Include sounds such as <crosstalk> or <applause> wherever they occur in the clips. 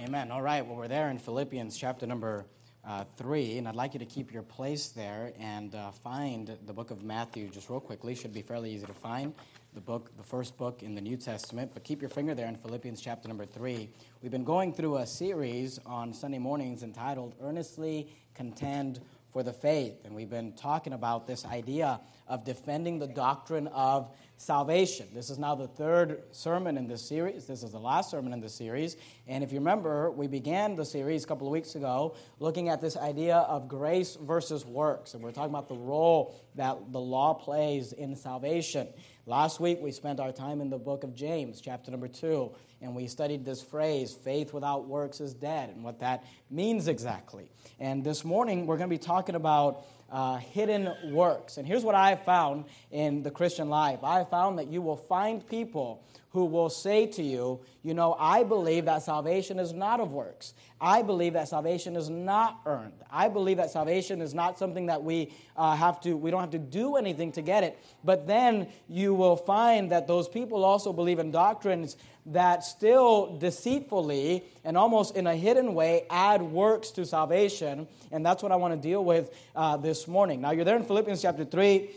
Amen. All right. Well, we're there in Philippians chapter number uh, 3, and I'd like you to keep your place there and uh, find the book of Matthew just real quickly. Should be fairly easy to find. The book, the first book in the New Testament, but keep your finger there in Philippians chapter number 3. We've been going through a series on Sunday mornings entitled Earnestly Contend for the Faith, and we've been talking about this idea of defending the doctrine of salvation. This is now the third sermon in this series. This is the last sermon in the series. And if you remember, we began the series a couple of weeks ago looking at this idea of grace versus works. And we're talking about the role that the law plays in salvation. Last week, we spent our time in the book of James, chapter number two, and we studied this phrase, faith without works is dead, and what that means exactly. And this morning, we're going to be talking about uh, hidden works. And here's what I found in the Christian life I found that you will find people who will say to you, You know, I believe that salvation is not of works. I believe that salvation is not earned. I believe that salvation is not something that we uh, have to, we don't have to do anything to get it. But then you will find that those people also believe in doctrines that still deceitfully and almost in a hidden way add works to salvation. And that's what I want to deal with uh, this morning. Now, you're there in Philippians chapter 3.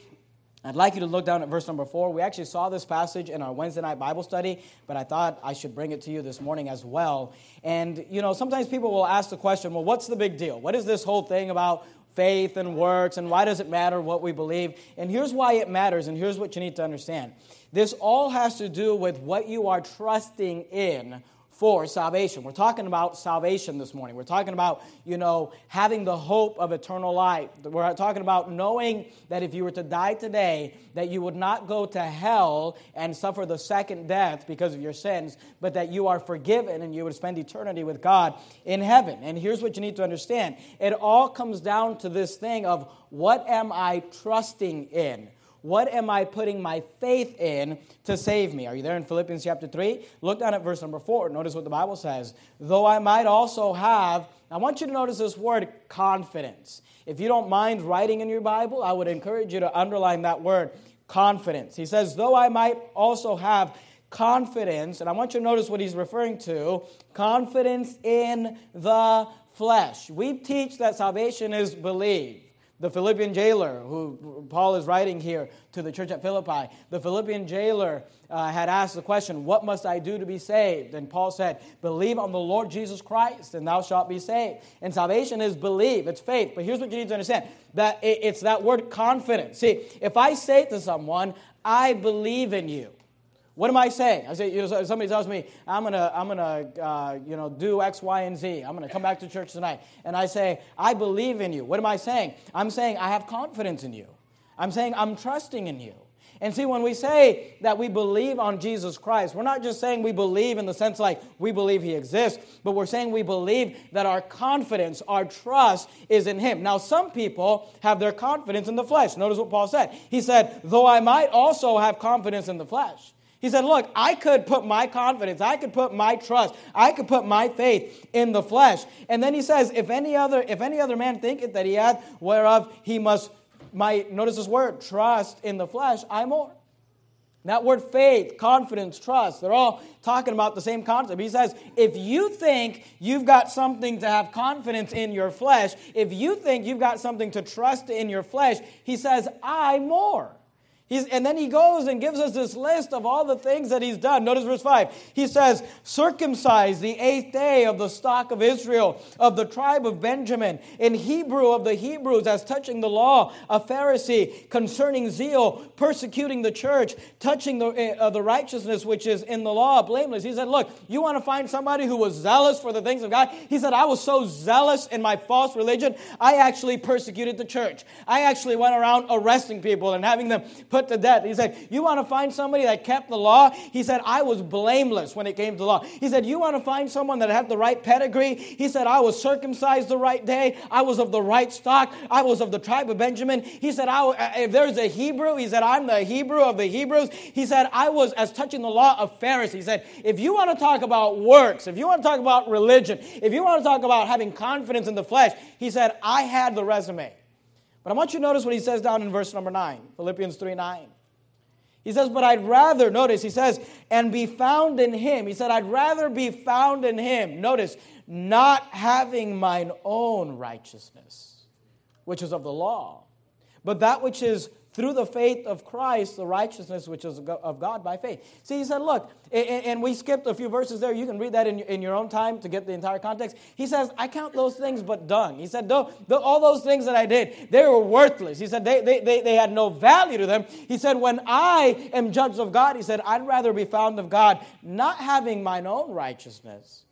I'd like you to look down at verse number four. We actually saw this passage in our Wednesday night Bible study, but I thought I should bring it to you this morning as well. And, you know, sometimes people will ask the question, well, what's the big deal? What is this whole thing about faith and works, and why does it matter what we believe? And here's why it matters, and here's what you need to understand. This all has to do with what you are trusting in for salvation. We're talking about salvation this morning. We're talking about, you know, having the hope of eternal life. We're talking about knowing that if you were to die today, that you would not go to hell and suffer the second death because of your sins, but that you are forgiven and you would spend eternity with God in heaven. And here's what you need to understand. It all comes down to this thing of what am I trusting in? What am I putting my faith in to save me? Are you there in Philippians chapter 3? Look down at verse number 4. Notice what the Bible says. Though I might also have, I want you to notice this word confidence. If you don't mind writing in your Bible, I would encourage you to underline that word confidence. He says, though I might also have confidence, and I want you to notice what he's referring to confidence in the flesh. We teach that salvation is believed the Philippian jailer, who Paul is writing here to the church at Philippi, the Philippian jailer uh, had asked the question, What must I do to be saved? And Paul said, Believe on the Lord Jesus Christ, and thou shalt be saved. And salvation is believe, it's faith. But here's what you need to understand that it's that word confidence. See, if I say to someone, I believe in you, what am I saying? I say, you know, somebody tells me, I'm going to, I'm gonna, uh, you know, do X, Y, and Z. I'm going to come back to church tonight. And I say, I believe in you. What am I saying? I'm saying I have confidence in you. I'm saying I'm trusting in you. And see, when we say that we believe on Jesus Christ, we're not just saying we believe in the sense like we believe he exists, but we're saying we believe that our confidence, our trust is in him. Now, some people have their confidence in the flesh. Notice what Paul said. He said, Though I might also have confidence in the flesh. He said, Look, I could put my confidence, I could put my trust, I could put my faith in the flesh. And then he says, If any other, if any other man thinketh that he hath, whereof he must, my, notice this word, trust in the flesh, I more. That word faith, confidence, trust, they're all talking about the same concept. He says, if you think you've got something to have confidence in your flesh, if you think you've got something to trust in your flesh, he says, I more. He's, and then he goes and gives us this list of all the things that he's done. Notice verse 5. He says, Circumcised the eighth day of the stock of Israel, of the tribe of Benjamin, in Hebrew of the Hebrews, as touching the law, a Pharisee, concerning zeal, persecuting the church, touching the, uh, the righteousness which is in the law, blameless. He said, Look, you want to find somebody who was zealous for the things of God? He said, I was so zealous in my false religion, I actually persecuted the church. I actually went around arresting people and having them put put to death. He said, You want to find somebody that kept the law? He said, I was blameless when it came to law. He said, You want to find someone that had the right pedigree? He said, I was circumcised the right day. I was of the right stock. I was of the tribe of Benjamin. He said, uh, If there's a Hebrew, he said, I'm the Hebrew of the Hebrews. He said, I was as touching the law of Pharisees. He said, If you want to talk about works, if you want to talk about religion, if you want to talk about having confidence in the flesh, he said, I had the resume. But I want you to notice what he says down in verse number 9, Philippians 3 9. He says, But I'd rather, notice, he says, and be found in him. He said, I'd rather be found in him. Notice, not having mine own righteousness, which is of the law, but that which is through the faith of Christ, the righteousness which is of God by faith. See, he said, look, and we skipped a few verses there. You can read that in your own time to get the entire context. He says, I count those things but dung. He said, all those things that I did, they were worthless. He said, they, they, they, they had no value to them. He said, when I am judged of God, he said, I'd rather be found of God, not having mine own righteousness.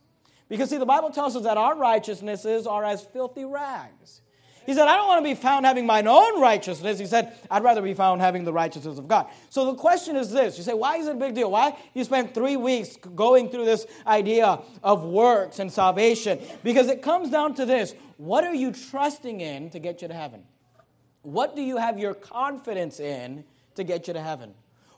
Because, see, the Bible tells us that our righteousnesses are as filthy rags. He said, I don't want to be found having mine own righteousness. He said, I'd rather be found having the righteousness of God. So the question is this you say, why is it a big deal? Why you spent three weeks going through this idea of works and salvation? Because it comes down to this what are you trusting in to get you to heaven? What do you have your confidence in to get you to heaven?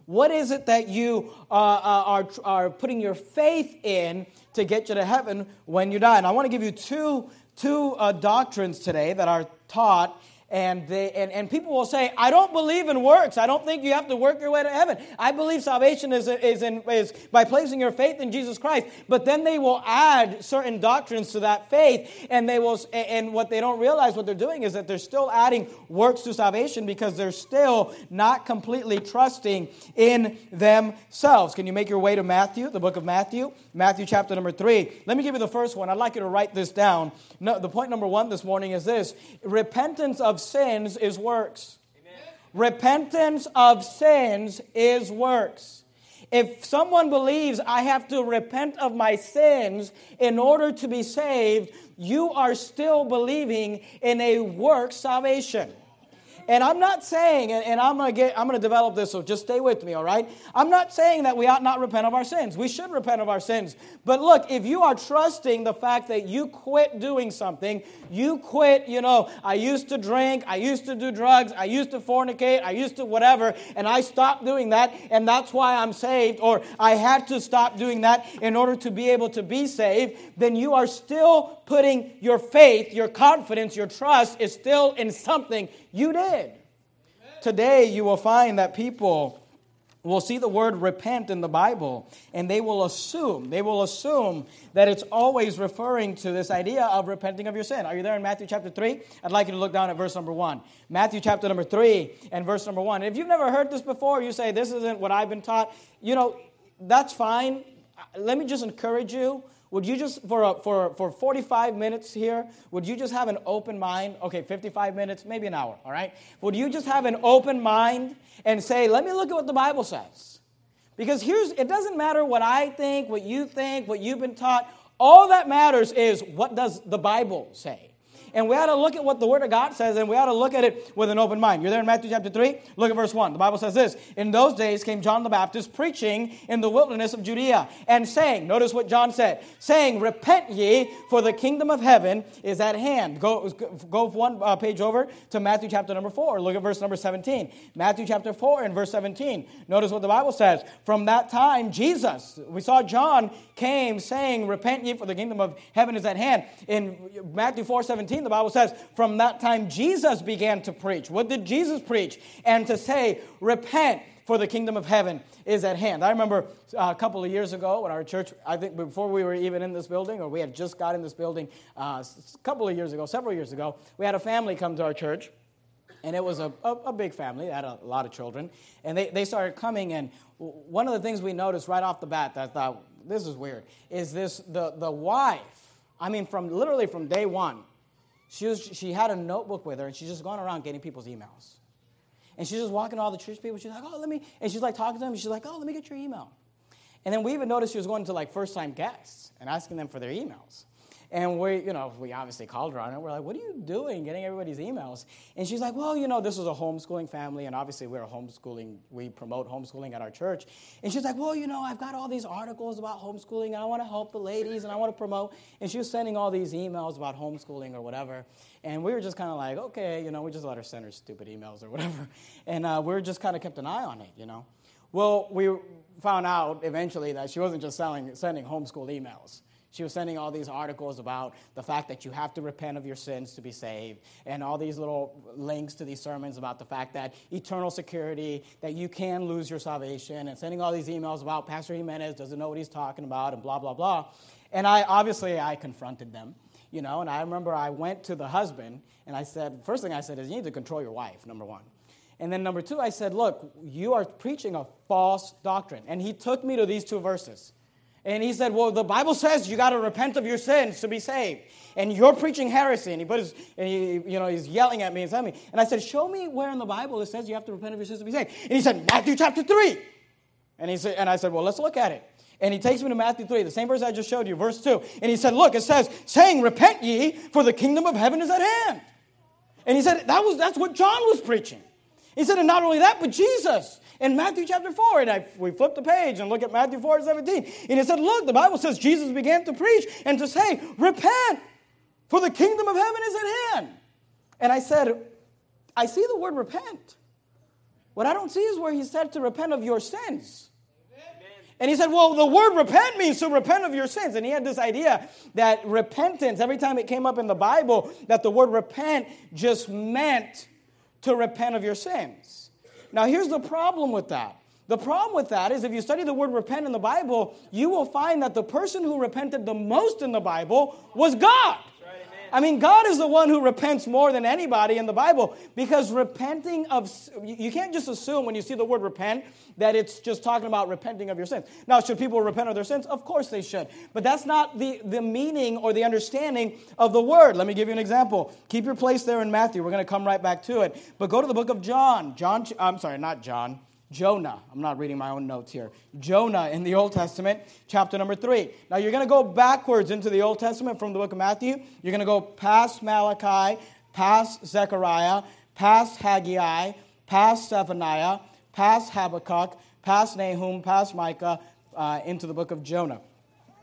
What is it that you uh, uh are, are putting your faith in to get you to heaven when you die? And I want to give you two two uh, doctrines today that are taught and, they, and, and people will say, I don't believe in works. I don't think you have to work your way to heaven. I believe salvation is, is, in, is by placing your faith in Jesus Christ. But then they will add certain doctrines to that faith. And, they will, and what they don't realize, what they're doing is that they're still adding works to salvation because they're still not completely trusting in themselves. Can you make your way to Matthew, the book of Matthew? Matthew chapter number three. Let me give you the first one. I'd like you to write this down. No, the point number one this morning is this repentance of sins is works. Amen. Repentance of sins is works. If someone believes I have to repent of my sins in order to be saved, you are still believing in a work salvation. And I'm not saying, and I'm gonna get, I'm gonna develop this, so just stay with me, all right? I'm not saying that we ought not repent of our sins. We should repent of our sins. But look, if you are trusting the fact that you quit doing something, you quit, you know, I used to drink, I used to do drugs, I used to fornicate, I used to whatever, and I stopped doing that, and that's why I'm saved, or I had to stop doing that in order to be able to be saved, then you are still putting your faith, your confidence, your trust is still in something you did. Today, you will find that people will see the word repent in the Bible and they will assume, they will assume that it's always referring to this idea of repenting of your sin. Are you there in Matthew chapter 3? I'd like you to look down at verse number 1. Matthew chapter number 3 and verse number 1. if you've never heard this before, you say, This isn't what I've been taught, you know, that's fine. Let me just encourage you would you just, for, a, for, for 45 minutes here, would you just have an open mind? Okay, 55 minutes, maybe an hour, all right? Would you just have an open mind and say, let me look at what the Bible says? Because here's, it doesn't matter what I think, what you think, what you've been taught. All that matters is what does the Bible say? And we ought to look at what the Word of God says, and we ought to look at it with an open mind. You're there in Matthew chapter 3? Look at verse 1. The Bible says this In those days came John the Baptist preaching in the wilderness of Judea and saying, Notice what John said, saying, Repent ye, for the kingdom of heaven is at hand. Go, go one uh, page over to Matthew chapter number 4. Look at verse number 17. Matthew chapter 4 and verse 17. Notice what the Bible says. From that time, Jesus, we saw John came saying, Repent ye, for the kingdom of heaven is at hand. In Matthew 4 17, the Bible says, From that time Jesus began to preach. What did Jesus preach? And to say, Repent, for the kingdom of heaven is at hand. I remember uh, a couple of years ago when our church, I think before we were even in this building, or we had just got in this building uh, a couple of years ago, several years ago, we had a family come to our church. And it was a, a, a big family, they had a lot of children. And they, they started coming, and one of the things we noticed right off the bat that I thought, this is weird, is this the, the wife, I mean, from literally from day one, she, was, she had a notebook with her, and she's just going around getting people's emails. And she's just walking to all the church people. She's like, oh, let me, and she's like talking to them. She's like, oh, let me get your email. And then we even noticed she was going to like first time guests and asking them for their emails. And we, you know, we obviously called her on it. We're like, what are you doing getting everybody's emails? And she's like, well, you know, this is a homeschooling family, and obviously we're a homeschooling, we promote homeschooling at our church. And she's like, well, you know, I've got all these articles about homeschooling, and I want to help the ladies, and I want to promote. And she was sending all these emails about homeschooling or whatever. And we were just kind of like, okay, you know, we just let her send her stupid emails or whatever. <laughs> And uh, we just kind of kept an eye on it, you know. Well, we found out eventually that she wasn't just selling, sending homeschool emails She was sending all these articles about the fact that you have to repent of your sins to be saved, and all these little links to these sermons about the fact that eternal security, that you can lose your salvation, and sending all these emails about Pastor Jimenez doesn't know what he's talking about, and blah, blah, blah. And I obviously I confronted them, you know, and I remember I went to the husband and I said, first thing I said is, you need to control your wife, number one. And then number two, I said, look, you are preaching a false doctrine. And he took me to these two verses. And he said, Well, the Bible says you got to repent of your sins to be saved. And you're preaching heresy. And he put his, he, you know, he's yelling at me and telling me. And I said, Show me where in the Bible it says you have to repent of your sins to be saved. And he said, Matthew chapter 3. And, he said, and I said, Well, let's look at it. And he takes me to Matthew 3, the same verse I just showed you, verse 2. And he said, Look, it says, saying, Repent ye, for the kingdom of heaven is at hand. And he said, that was, That's what John was preaching. He said, and not only that, but Jesus in Matthew chapter 4. And I, we flip the page and look at Matthew 4 17. And it said, Look, the Bible says Jesus began to preach and to say, Repent, for the kingdom of heaven is at hand. And I said, I see the word repent. What I don't see is where he said to repent of your sins. And he said, Well, the word repent means to repent of your sins. And he had this idea that repentance, every time it came up in the Bible, that the word repent just meant to repent of your sins. Now, here's the problem with that. The problem with that is if you study the word repent in the Bible, you will find that the person who repented the most in the Bible was God. I mean, God is the one who repents more than anybody in the Bible because repenting of, you can't just assume when you see the word repent that it's just talking about repenting of your sins. Now, should people repent of their sins? Of course they should. But that's not the, the meaning or the understanding of the word. Let me give you an example. Keep your place there in Matthew. We're going to come right back to it. But go to the book of John. John, I'm sorry, not John. Jonah. I'm not reading my own notes here. Jonah in the Old Testament, chapter number three. Now you're going to go backwards into the Old Testament from the book of Matthew. You're going to go past Malachi, past Zechariah, past Haggai, past Zephaniah, past Habakkuk, past Nahum, past Micah, uh, into the book of Jonah.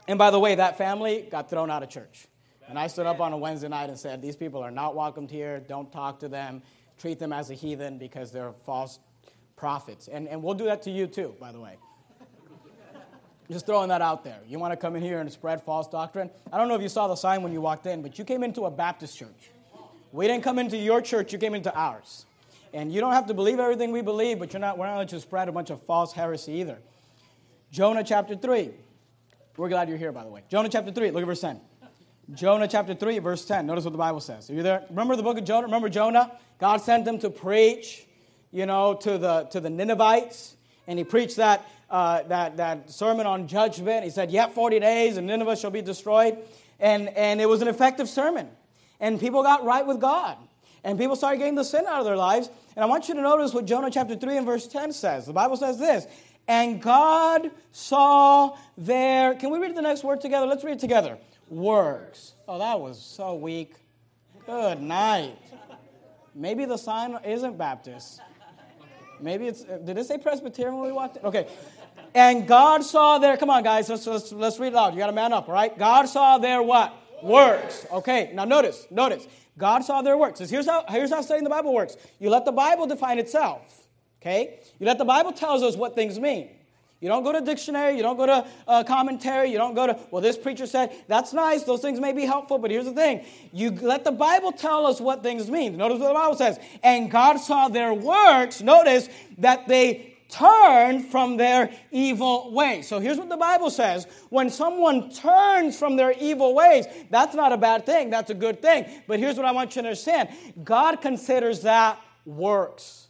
And by the way, that family got thrown out of church. And I stood up on a Wednesday night and said, These people are not welcomed here. Don't talk to them. Treat them as a heathen because they're false prophets. And, and we'll do that to you too, by the way. Just throwing that out there. You want to come in here and spread false doctrine? I don't know if you saw the sign when you walked in, but you came into a Baptist church. We didn't come into your church, you came into ours. And you don't have to believe everything we believe, but you're not, we're not going to spread a bunch of false heresy either. Jonah chapter 3. We're glad you're here, by the way. Jonah chapter 3, look at verse 10. Jonah chapter 3, verse 10. Notice what the Bible says. Are you there? Remember the book of Jonah? Remember Jonah? God sent him to preach you know, to the, to the Ninevites, and he preached that, uh, that, that sermon on judgment. He said, Yet 40 days, and Nineveh shall be destroyed. And, and it was an effective sermon. And people got right with God. And people started getting the sin out of their lives. And I want you to notice what Jonah chapter 3 and verse 10 says. The Bible says this And God saw their, can we read the next word together? Let's read it together. Works. Oh, that was so weak. Good night. Maybe the sign isn't Baptist. Maybe it's, uh, did it say Presbyterian when we walked in? Okay. And God saw their, come on guys, let's, let's, let's read out. You got to man up, all right? God saw their what? Works. Okay, now notice, notice. God saw their works. Here's how, here's how studying the Bible works. You let the Bible define itself, okay? You let the Bible tells us what things mean. You don't go to dictionary, you don't go to uh, commentary, you don't go to, well, this preacher said, that's nice, those things may be helpful, but here's the thing. You let the Bible tell us what things mean. Notice what the Bible says. And God saw their works, notice that they turned from their evil ways. So here's what the Bible says. When someone turns from their evil ways, that's not a bad thing, that's a good thing. But here's what I want you to understand God considers that works.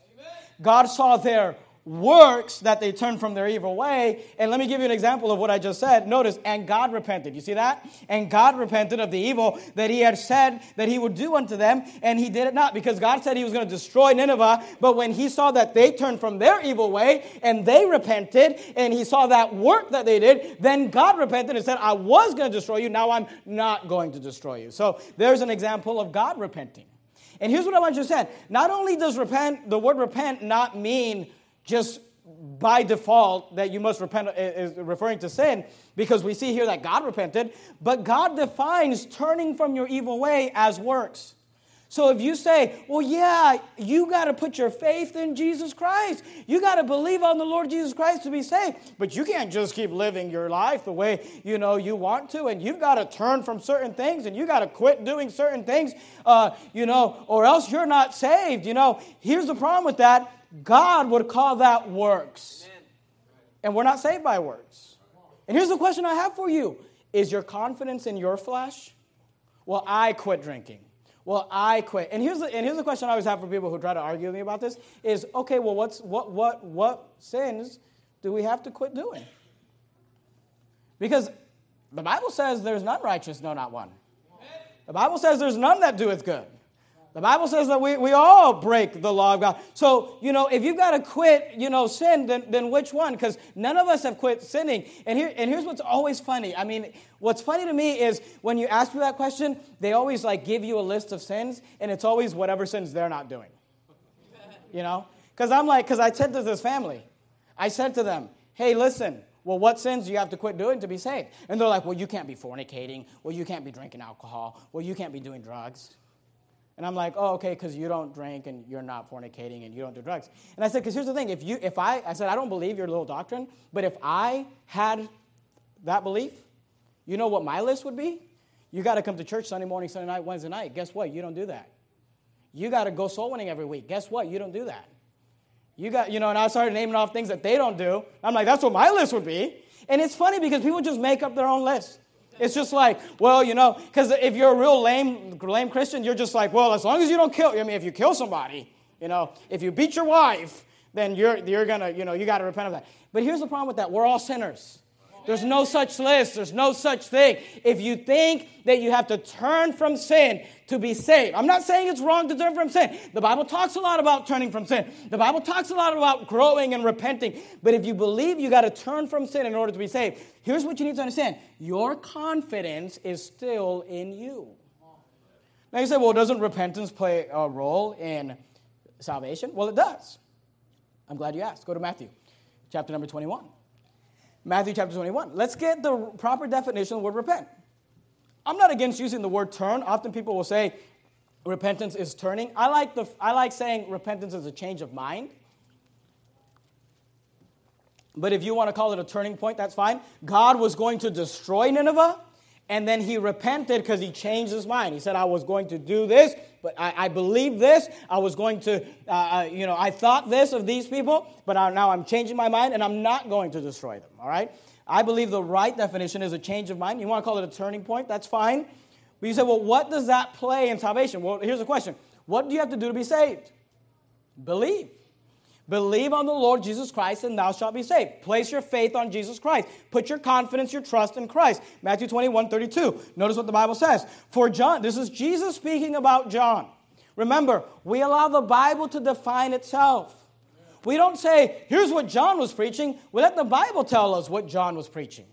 God saw their works that they turn from their evil way. And let me give you an example of what I just said. Notice, and God repented. You see that? And God repented of the evil that he had said that he would do unto them, and he did it not because God said he was going to destroy Nineveh. But when he saw that they turned from their evil way and they repented, and he saw that work that they did, then God repented and said, I was going to destroy you. Now I'm not going to destroy you. So there's an example of God repenting. And here's what I want you to say. Not only does repent, the word repent not mean just by default that you must repent is referring to sin because we see here that God repented, but God defines turning from your evil way as works. So if you say, well, yeah, you got to put your faith in Jesus Christ. You got to believe on the Lord Jesus Christ to be saved. But you can't just keep living your life the way, you know, you want to. And you've got to turn from certain things and you got to quit doing certain things, uh, you know, or else you're not saved. You know, here's the problem with that. God would call that works. And we're not saved by works. And here's the question I have for you. Is your confidence in your flesh? Well, I quit drinking. Well, I quit. And here's the, and here's the question I always have for people who try to argue with me about this is, okay, well, what's, what, what, what sins do we have to quit doing? Because the Bible says there's none righteous, no, not one. The Bible says there's none that doeth good. The Bible says that we, we all break the law of God. So, you know, if you've got to quit, you know, sin, then, then which one? Because none of us have quit sinning. And, here, and here's what's always funny. I mean, what's funny to me is when you ask me that question, they always like give you a list of sins, and it's always whatever sins they're not doing. You know? Because I'm like, because I said to this family, I said to them, hey, listen, well, what sins do you have to quit doing to be saved? And they're like, well, you can't be fornicating. Well, you can't be drinking alcohol. Well, you can't be doing drugs. And I'm like, oh, okay, because you don't drink and you're not fornicating and you don't do drugs. And I said, because here's the thing: if you, if I, I said, I don't believe your little doctrine, but if I had that belief, you know what my list would be? You got to come to church Sunday morning, Sunday night, Wednesday night. Guess what? You don't do that. You got to go soul winning every week. Guess what? You don't do that. You got, you know, and I started naming off things that they don't do. I'm like, that's what my list would be. And it's funny because people just make up their own list. It's just like, well, you know, because if you're a real lame, lame Christian, you're just like, well, as long as you don't kill, I mean, if you kill somebody, you know, if you beat your wife, then you're, you're gonna, you know, you gotta repent of that. But here's the problem with that we're all sinners. There's no such list. There's no such thing. If you think that you have to turn from sin to be saved, I'm not saying it's wrong to turn from sin. The Bible talks a lot about turning from sin. The Bible talks a lot about growing and repenting. But if you believe you got to turn from sin in order to be saved, here's what you need to understand your confidence is still in you. Now you say, well, doesn't repentance play a role in salvation? Well, it does. I'm glad you asked. Go to Matthew chapter number 21. Matthew chapter 21. Let's get the proper definition of the word repent. I'm not against using the word turn. Often people will say repentance is turning. I like, the, I like saying repentance is a change of mind. But if you want to call it a turning point, that's fine. God was going to destroy Nineveh, and then he repented because he changed his mind. He said, I was going to do this, but I, I believe this. I was going to, uh, uh, you know, I thought this of these people, but I, now I'm changing my mind and I'm not going to destroy them, all right? I believe the right definition is a change of mind. You want to call it a turning point, that's fine. But you say, well, what does that play in salvation? Well, here's the question What do you have to do to be saved? Believe. Believe on the Lord Jesus Christ and thou shalt be saved. Place your faith on Jesus Christ. Put your confidence, your trust in Christ. Matthew 21, 32. Notice what the Bible says. For John, this is Jesus speaking about John. Remember, we allow the Bible to define itself. We don't say, here's what John was preaching. We let the Bible tell us what John was preaching.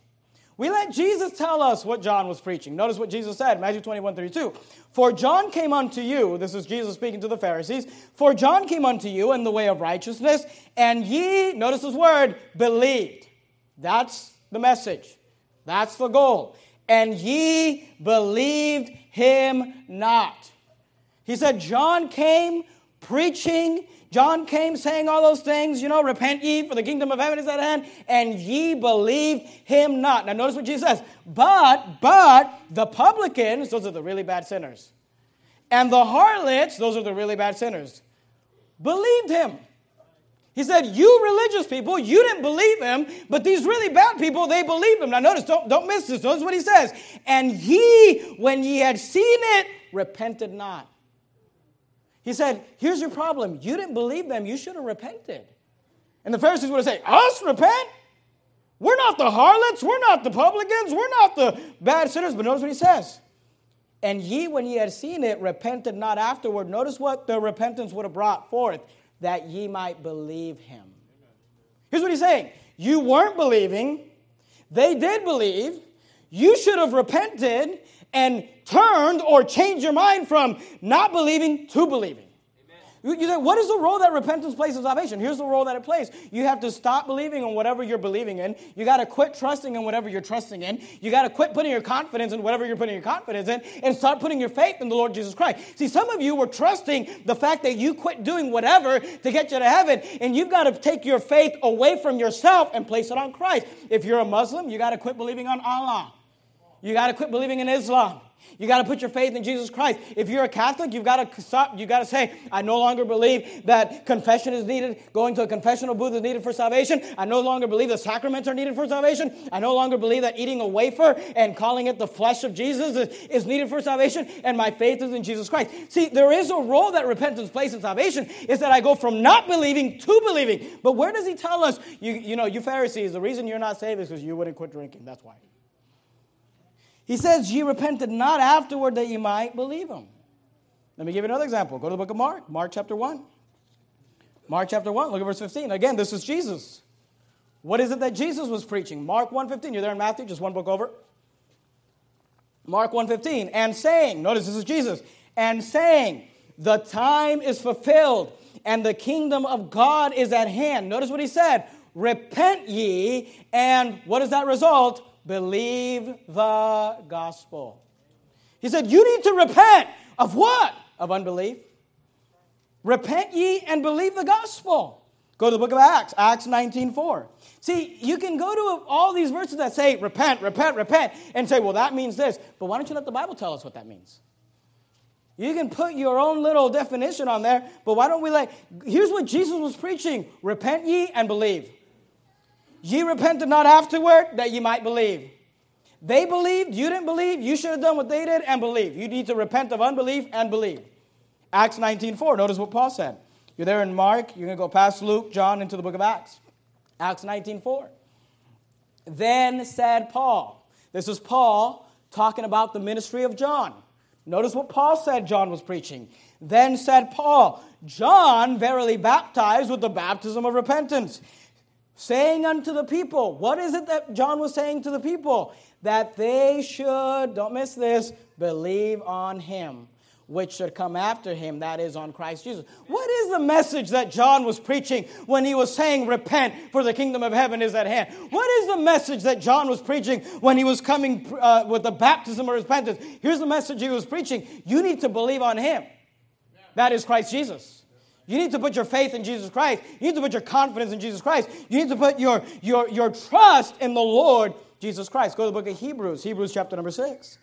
We let Jesus tell us what John was preaching. Notice what Jesus said, Matthew 21 32. For John came unto you, this is Jesus speaking to the Pharisees, for John came unto you in the way of righteousness, and ye, notice his word, believed. That's the message. That's the goal. And ye believed him not. He said, John came preaching John came saying all those things, you know, repent ye, for the kingdom of heaven is at hand, and ye believed him not. Now, notice what Jesus says. But, but, the publicans, those are the really bad sinners, and the harlots, those are the really bad sinners, believed him. He said, You religious people, you didn't believe him, but these really bad people, they believed him. Now, notice, don't, don't miss this. Notice what he says. And ye, when ye had seen it, repented not. He said, Here's your problem. You didn't believe them. You should have repented. And the Pharisees would have said, Us repent? We're not the harlots. We're not the publicans. We're not the bad sinners. But notice what he says. And ye, when ye had seen it, repented not afterward. Notice what the repentance would have brought forth that ye might believe him. Here's what he's saying You weren't believing, they did believe. You should have repented and turned or changed your mind from not believing to believing. Amen. You say, what is the role that repentance plays in salvation? Here's the role that it plays. You have to stop believing in whatever you're believing in. You got to quit trusting in whatever you're trusting in. You got to quit putting your confidence in whatever you're putting your confidence in and start putting your faith in the Lord Jesus Christ. See, some of you were trusting the fact that you quit doing whatever to get you to heaven, and you've got to take your faith away from yourself and place it on Christ. If you're a Muslim, you got to quit believing on Allah. You got to quit believing in Islam. You got to put your faith in Jesus Christ. If you're a Catholic, you've got to stop. You got to say, I no longer believe that confession is needed. Going to a confessional booth is needed for salvation. I no longer believe the sacraments are needed for salvation. I no longer believe that eating a wafer and calling it the flesh of Jesus is, is needed for salvation. And my faith is in Jesus Christ. See, there is a role that repentance plays in salvation. Is that I go from not believing to believing. But where does he tell us? You, you know, you Pharisees, the reason you're not saved is because you wouldn't quit drinking. That's why. He says, Ye repented not afterward that ye might believe him. Let me give you another example. Go to the book of Mark, Mark chapter 1. Mark chapter 1, look at verse 15. Again, this is Jesus. What is it that Jesus was preaching? Mark 1:15. You're there in Matthew, just one book over. Mark 1:15. And saying, notice this is Jesus, and saying, the time is fulfilled and the kingdom of God is at hand. Notice what he said. Repent ye, and what is that result? Believe the gospel. He said, You need to repent of what? Of unbelief. Repent ye and believe the gospel. Go to the book of Acts, Acts 19 4. See, you can go to all these verses that say repent, repent, repent, and say, well, that means this. But why don't you let the Bible tell us what that means? You can put your own little definition on there, but why don't we let. Here's what Jesus was preaching repent ye and believe. Ye repented not afterward that ye might believe. They believed, you didn't believe, you should have done what they did and believe. You need to repent of unbelief and believe. Acts 19:4. Notice what Paul said. You're there in Mark, you're to go past Luke, John into the book of Acts. Acts 19:4. Then said Paul. This is Paul talking about the ministry of John. Notice what Paul said John was preaching. Then said Paul, John verily baptized with the baptism of repentance saying unto the people, what is it that John was saying to the people? That they should, don't miss this, believe on him, which should come after him, that is on Christ Jesus. What is the message that John was preaching when he was saying, Repent, for the kingdom of heaven is at hand? What is the message that John was preaching when he was coming uh, with the baptism of repentance? Here's the message he was preaching you need to believe on him, that is Christ Jesus. You need to put your faith in Jesus Christ. You need to put your confidence in Jesus Christ. You need to put your, your, your trust in the Lord Jesus Christ. Go to the book of Hebrews, Hebrews chapter number 6.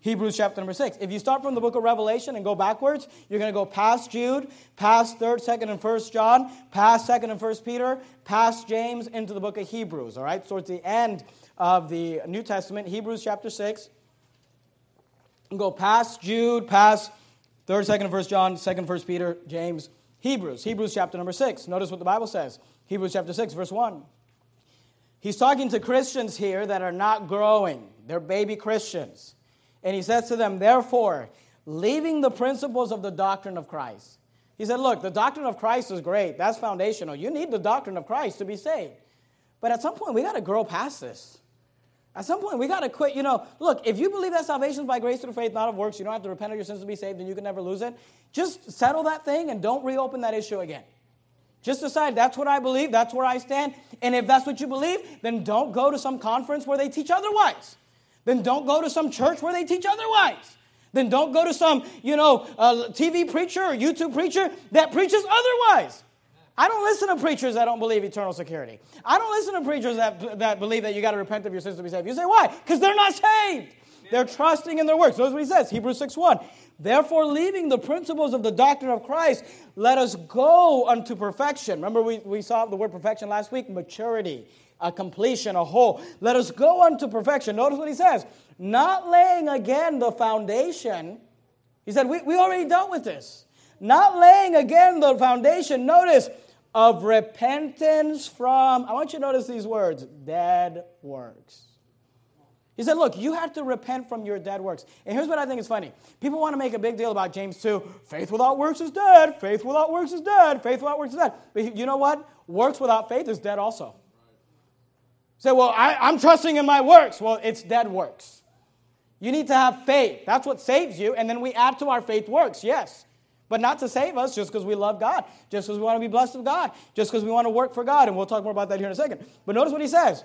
Hebrews chapter number 6. If you start from the book of Revelation and go backwards, you're going to go past Jude, past 3rd, 2nd, and 1st John, past 2nd and 1st Peter, past James, into the book of Hebrews. All right? So the end of the New Testament, Hebrews chapter 6. And go past Jude, past 3rd, 2nd, and 1st John, 2nd, 1st Peter, James, Hebrews, Hebrews chapter number 6. Notice what the Bible says. Hebrews chapter 6, verse 1. He's talking to Christians here that are not growing, they're baby Christians. And he says to them, Therefore, leaving the principles of the doctrine of Christ. He said, Look, the doctrine of Christ is great. That's foundational. You need the doctrine of Christ to be saved. But at some point, we got to grow past this. At some point, we got to quit. You know, look, if you believe that salvation is by grace through faith, not of works, you don't have to repent of your sins to be saved, and you can never lose it. Just settle that thing and don't reopen that issue again. Just decide that's what I believe, that's where I stand. And if that's what you believe, then don't go to some conference where they teach otherwise. Then don't go to some church where they teach otherwise. Then don't go to some, you know, uh, TV preacher or YouTube preacher that preaches otherwise. I don't listen to preachers that don't believe eternal security. I don't listen to preachers that, that believe that you got to repent of your sins to be saved. You say, why? Because they're not saved. They're trusting in their works. Notice what he says, Hebrews 6 1. Therefore, leaving the principles of the doctrine of Christ, let us go unto perfection. Remember, we, we saw the word perfection last week maturity, a completion, a whole. Let us go unto perfection. Notice what he says not laying again the foundation. He said, we, we already dealt with this. Not laying again the foundation. Notice, of repentance from, I want you to notice these words, dead works. He said, Look, you have to repent from your dead works. And here's what I think is funny. People want to make a big deal about James 2. Faith without works is dead. Faith without works is dead. Faith without works is dead. But you know what? Works without faith is dead also. Say, well, I, I'm trusting in my works. Well, it's dead works. You need to have faith. That's what saves you. And then we add to our faith works, yes. But not to save us just because we love God, just because we want to be blessed of God, just because we want to work for God. And we'll talk more about that here in a second. But notice what he says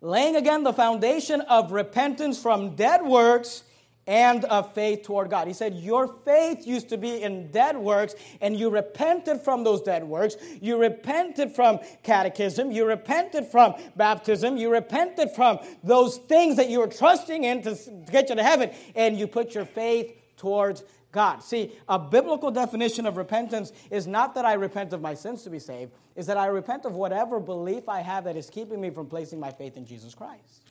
laying again the foundation of repentance from dead works and of faith toward God. He said, Your faith used to be in dead works, and you repented from those dead works. You repented from catechism. You repented from baptism. You repented from those things that you were trusting in to get you to heaven, and you put your faith towards God. See, a biblical definition of repentance is not that I repent of my sins to be saved, is that I repent of whatever belief I have that is keeping me from placing my faith in Jesus Christ.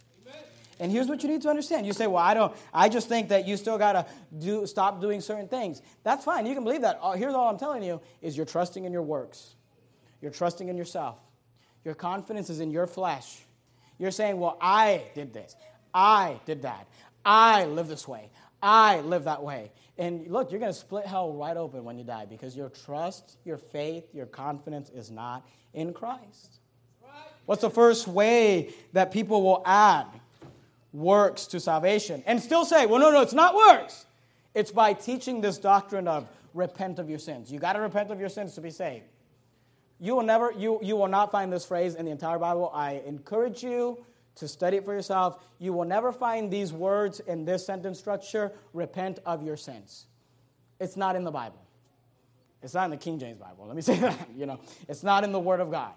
And here's what you need to understand. You say, "Well, I don't I just think that you still got to do stop doing certain things." That's fine. You can believe that. Here's all I'm telling you is you're trusting in your works. You're trusting in yourself. Your confidence is in your flesh. You're saying, "Well, I did this. I did that. I live this way. I live that way." And look, you're going to split hell right open when you die because your trust, your faith, your confidence is not in Christ. What's the first way that people will add works to salvation and still say, well, no, no, it's not works? It's by teaching this doctrine of repent of your sins. You got to repent of your sins to be saved. You will never, you, you will not find this phrase in the entire Bible. I encourage you to study it for yourself. You will never find these words in this sentence structure repent of your sins. It's not in the Bible. It's not in the King James Bible. Let me <laughs> say that. You know, it's not in the Word of God.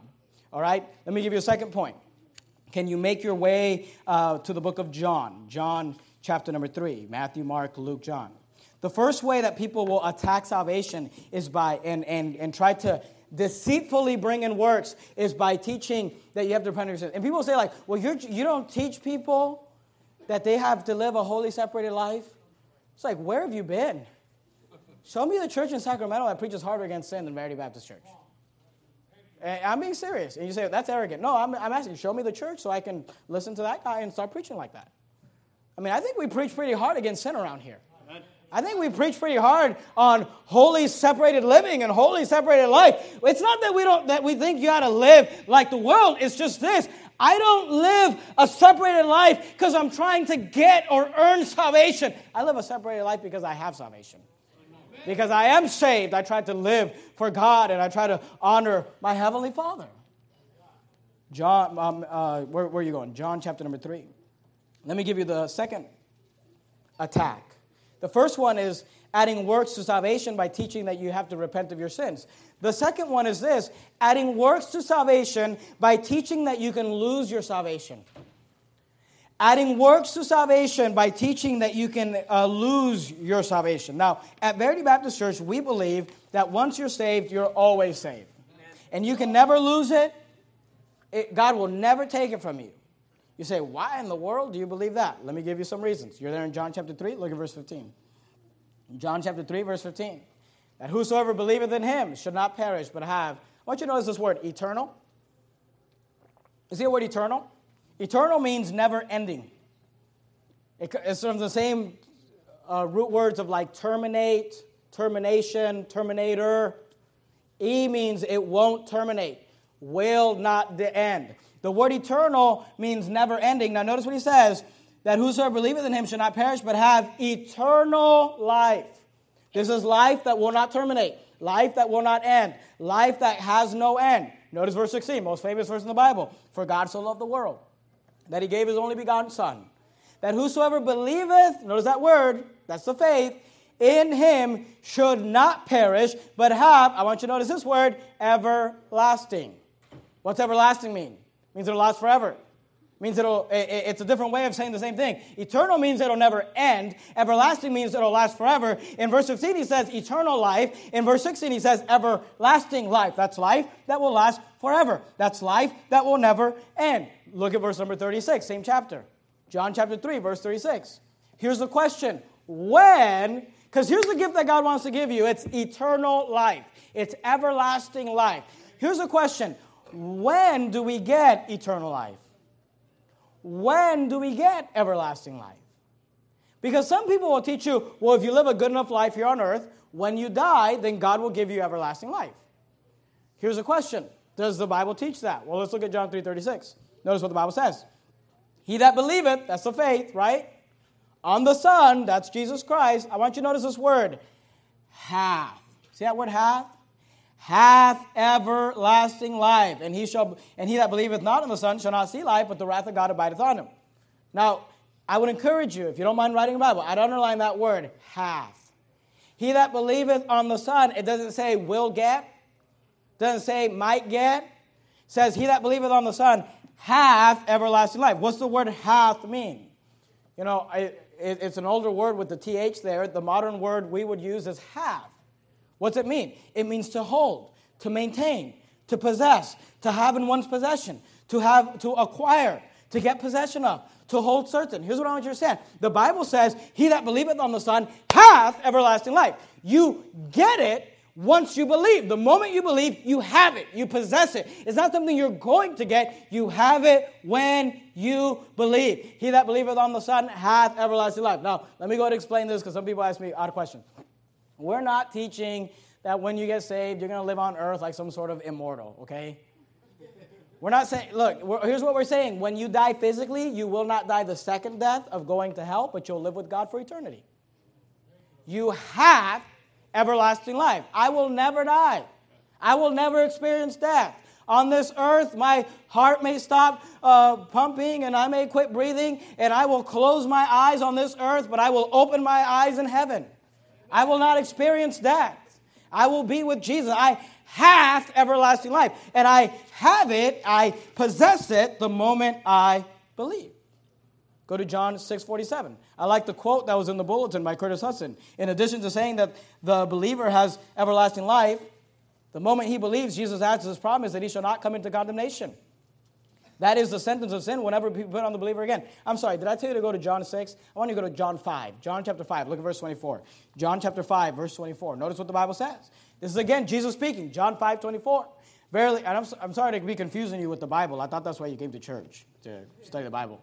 All right? Let me give you a second point. Can you make your way uh, to the book of John? John chapter number three Matthew, Mark, Luke, John. The first way that people will attack salvation is by, and, and, and try to deceitfully bring in works is by teaching that you have to repent of your sins. And people say, like, well, you're, you don't teach people that they have to live a holy, separated life. It's like, where have you been? Show me the church in Sacramento that preaches harder against sin than Verity Baptist Church. And I'm being serious. And you say, that's arrogant. No, I'm, I'm asking, show me the church so I can listen to that guy and start preaching like that. I mean, I think we preach pretty hard against sin around here. I think we preach pretty hard on holy separated living and holy separated life. It's not that we don't that we think you got to live like the world. It's just this. I don't live a separated life because I'm trying to get or earn salvation. I live a separated life because I have salvation. Because I am saved, I try to live for God and I try to honor my Heavenly Father. John, um, uh, where, where are you going? John chapter number three. Let me give you the second attack the first one is adding works to salvation by teaching that you have to repent of your sins. The second one is this adding works to salvation by teaching that you can lose your salvation. Adding works to salvation by teaching that you can uh, lose your salvation. Now, at Verity Baptist Church, we believe that once you're saved, you're always saved. And you can never lose it. it. God will never take it from you. You say, why in the world do you believe that? Let me give you some reasons. You're there in John chapter 3, look at verse 15. John chapter 3, verse 15. That whosoever believeth in him should not perish, but have. I want you to notice this word, eternal. You see the word eternal? Eternal means never ending. It's from the same uh, root words of like terminate, termination, terminator. E means it won't terminate, will not the end. The word eternal means never ending. Now, notice what he says that whosoever believeth in him shall not perish, but have eternal life. This is life that will not terminate, life that will not end, life that has no end. Notice verse 16, most famous verse in the Bible. For God so loved the world that he gave his only begotten Son, that whosoever believeth, notice that word, that's the faith, in him should not perish, but have, I want you to notice this word, everlasting. What's everlasting mean? Means it'll last forever. means it'll, it's a different way of saying the same thing. Eternal means it'll never end. Everlasting means it'll last forever. In verse 15, he says eternal life. In verse 16, he says everlasting life. That's life that will last forever. That's life that will never end. Look at verse number 36, same chapter. John chapter 3, verse 36. Here's the question When, because here's the gift that God wants to give you it's eternal life, it's everlasting life. Here's the question when do we get eternal life? When do we get everlasting life? Because some people will teach you, well, if you live a good enough life here on earth, when you die, then God will give you everlasting life. Here's a question Does the Bible teach that? Well, let's look at John 3:36. Notice what the Bible says. He that believeth, that's the faith, right? On the Son, that's Jesus Christ. I want you to notice this word hath. See that word hath? Hath everlasting life, and he shall and he that believeth not in the Son shall not see life, but the wrath of God abideth on him. Now, I would encourage you, if you don't mind writing a Bible, I'd underline that word, hath. He that believeth on the Son, it doesn't say will get, doesn't say might get. Says, He that believeth on the Son hath everlasting life. What's the word hath mean? You know, I, it, it's an older word with the th there. The modern word we would use is have. What's it mean? It means to hold, to maintain, to possess, to have in one's possession, to have, to acquire, to get possession of, to hold certain. Here's what I want you to understand. The Bible says, He that believeth on the Son hath everlasting life. You get it once you believe. The moment you believe, you have it, you possess it. It's not something you're going to get, you have it when you believe. He that believeth on the Son hath everlasting life. Now, let me go and explain this because some people ask me odd questions. We're not teaching that when you get saved, you're going to live on earth like some sort of immortal, okay? We're not saying, look, here's what we're saying. When you die physically, you will not die the second death of going to hell, but you'll live with God for eternity. You have everlasting life. I will never die. I will never experience death. On this earth, my heart may stop uh, pumping and I may quit breathing, and I will close my eyes on this earth, but I will open my eyes in heaven. I will not experience death. I will be with Jesus. I have everlasting life, and I have it, I possess it the moment I believe. Go to John 6:47. I like the quote that was in the bulletin by Curtis Hutson. In addition to saying that the believer has everlasting life, the moment he believes, Jesus adds his promise that he shall not come into condemnation. That is the sentence of sin whenever people put on the believer again. I'm sorry, did I tell you to go to John 6? I want you to go to John 5. John chapter 5. Look at verse 24. John chapter 5, verse 24. Notice what the Bible says. This is again Jesus speaking. John 5, 24. Verily, and I'm, I'm sorry to be confusing you with the Bible. I thought that's why you came to church, to study the Bible.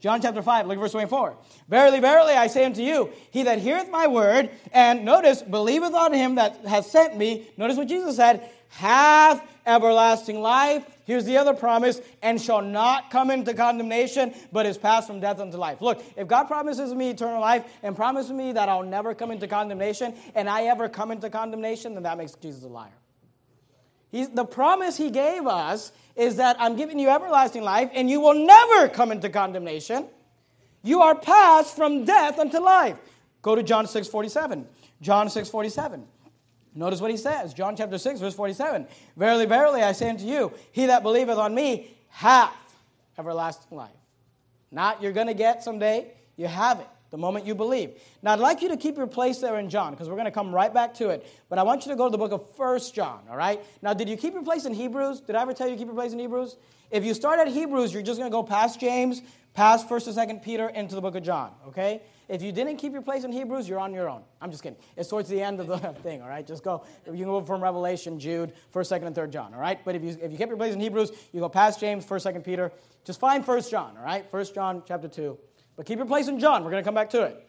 John chapter 5, look at verse 24. Verily, verily, I say unto you, he that heareth my word, and notice, believeth on him that hath sent me, notice what Jesus said, hath everlasting life. Here's the other promise, and shall not come into condemnation, but is passed from death unto life. Look, if God promises me eternal life and promises me that I'll never come into condemnation, and I ever come into condemnation, then that makes Jesus a liar. He's, the promise he gave us is that I'm giving you everlasting life and you will never come into condemnation. You are passed from death unto life. Go to John 6 47. John 6 47. Notice what he says. John chapter 6, verse 47. Verily, verily, I say unto you, he that believeth on me hath everlasting life. Not you're going to get someday, you have it the moment you believe. Now, I'd like you to keep your place there in John because we're going to come right back to it. But I want you to go to the book of First John, all right? Now, did you keep your place in Hebrews? Did I ever tell you to keep your place in Hebrews? If you start at Hebrews, you're just going to go past James, past 1st and 2nd Peter, into the book of John, okay? If you didn't keep your place in Hebrews, you're on your own. I'm just kidding. It's towards the end of the <laughs> thing, all right? Just go. You can go from Revelation, Jude, 1st, 2nd, and 3rd John, all right? But if you, if you kept your place in Hebrews, you go past James, 1st, 2nd Peter. Just find 1st John, all right? 1st John chapter 2. But keep your place in John. We're going to come back to it.